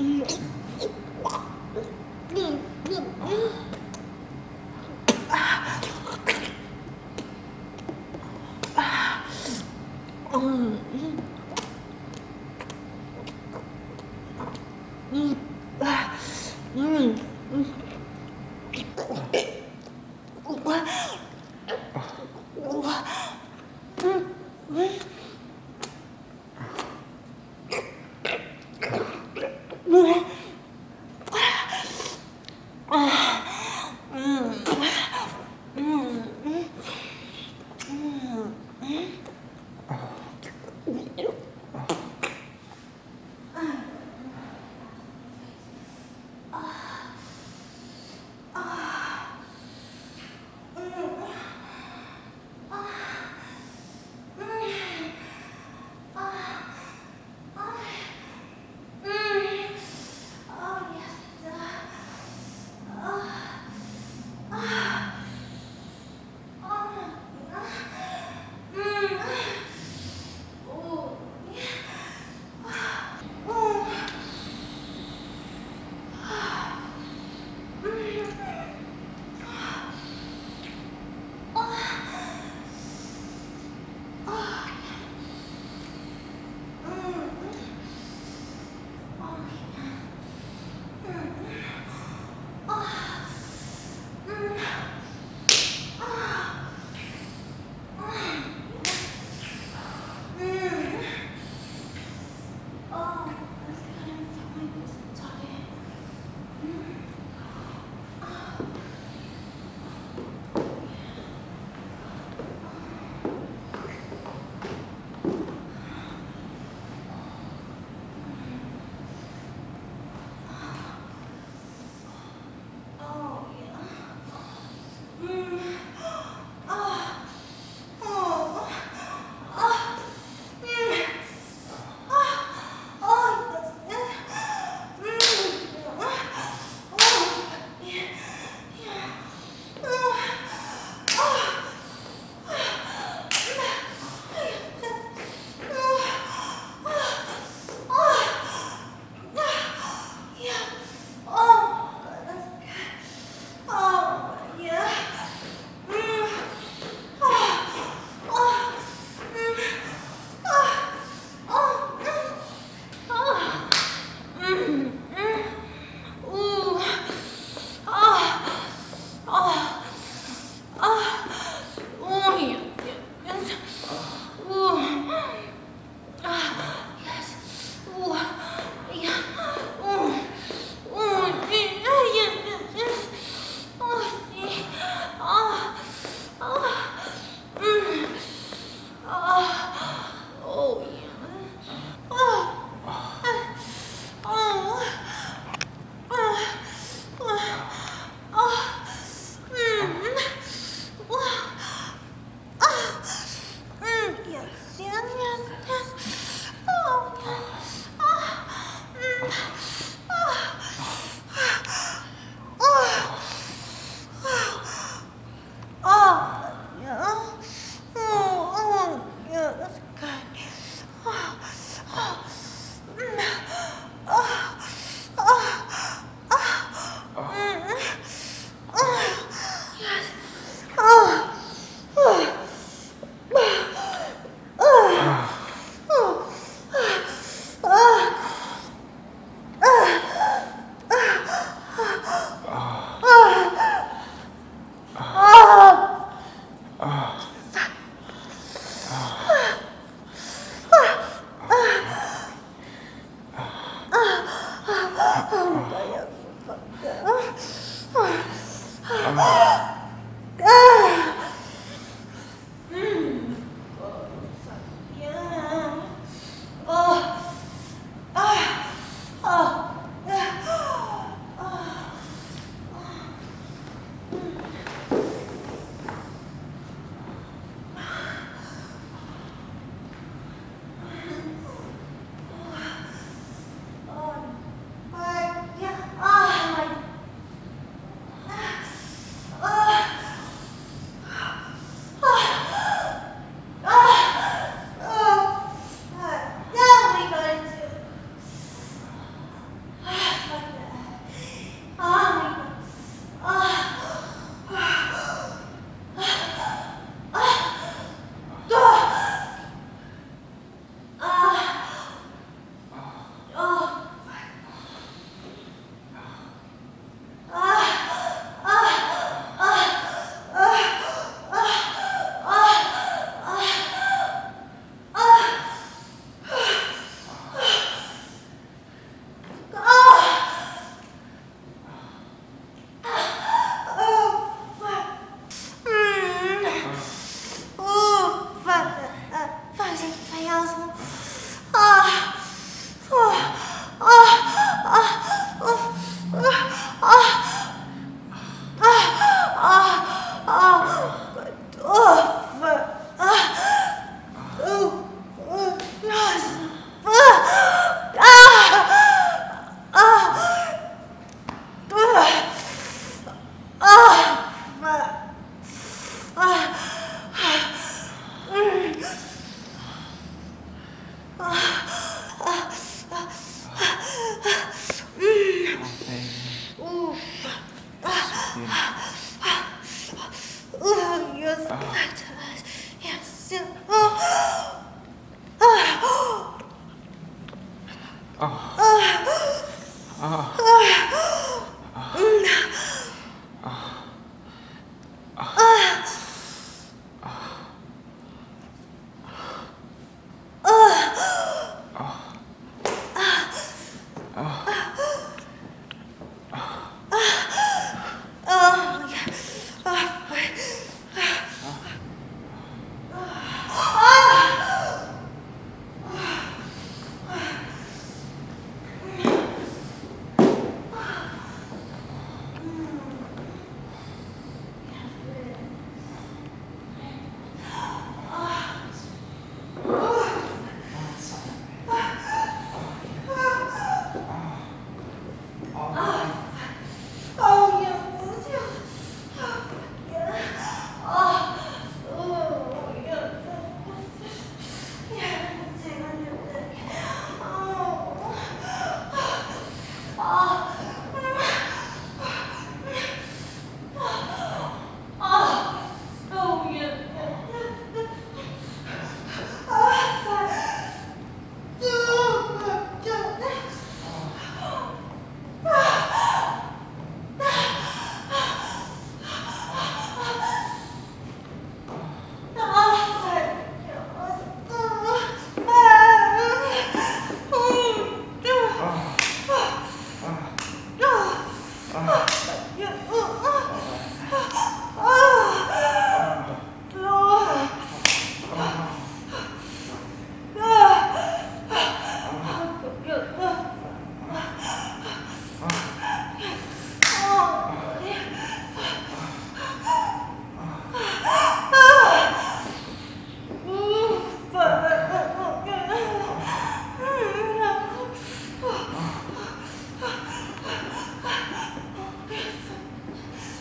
嗯。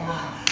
Come on.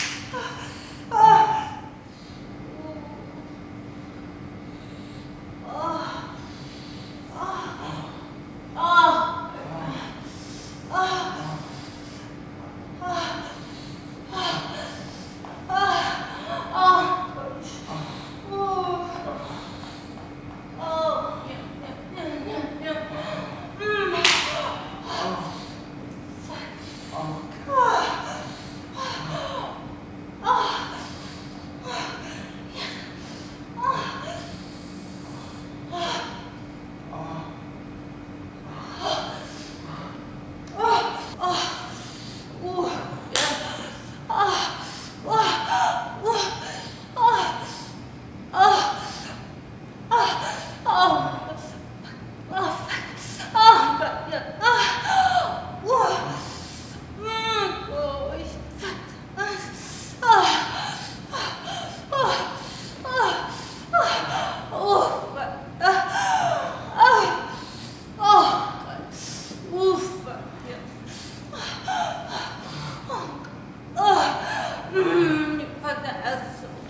قد أثقل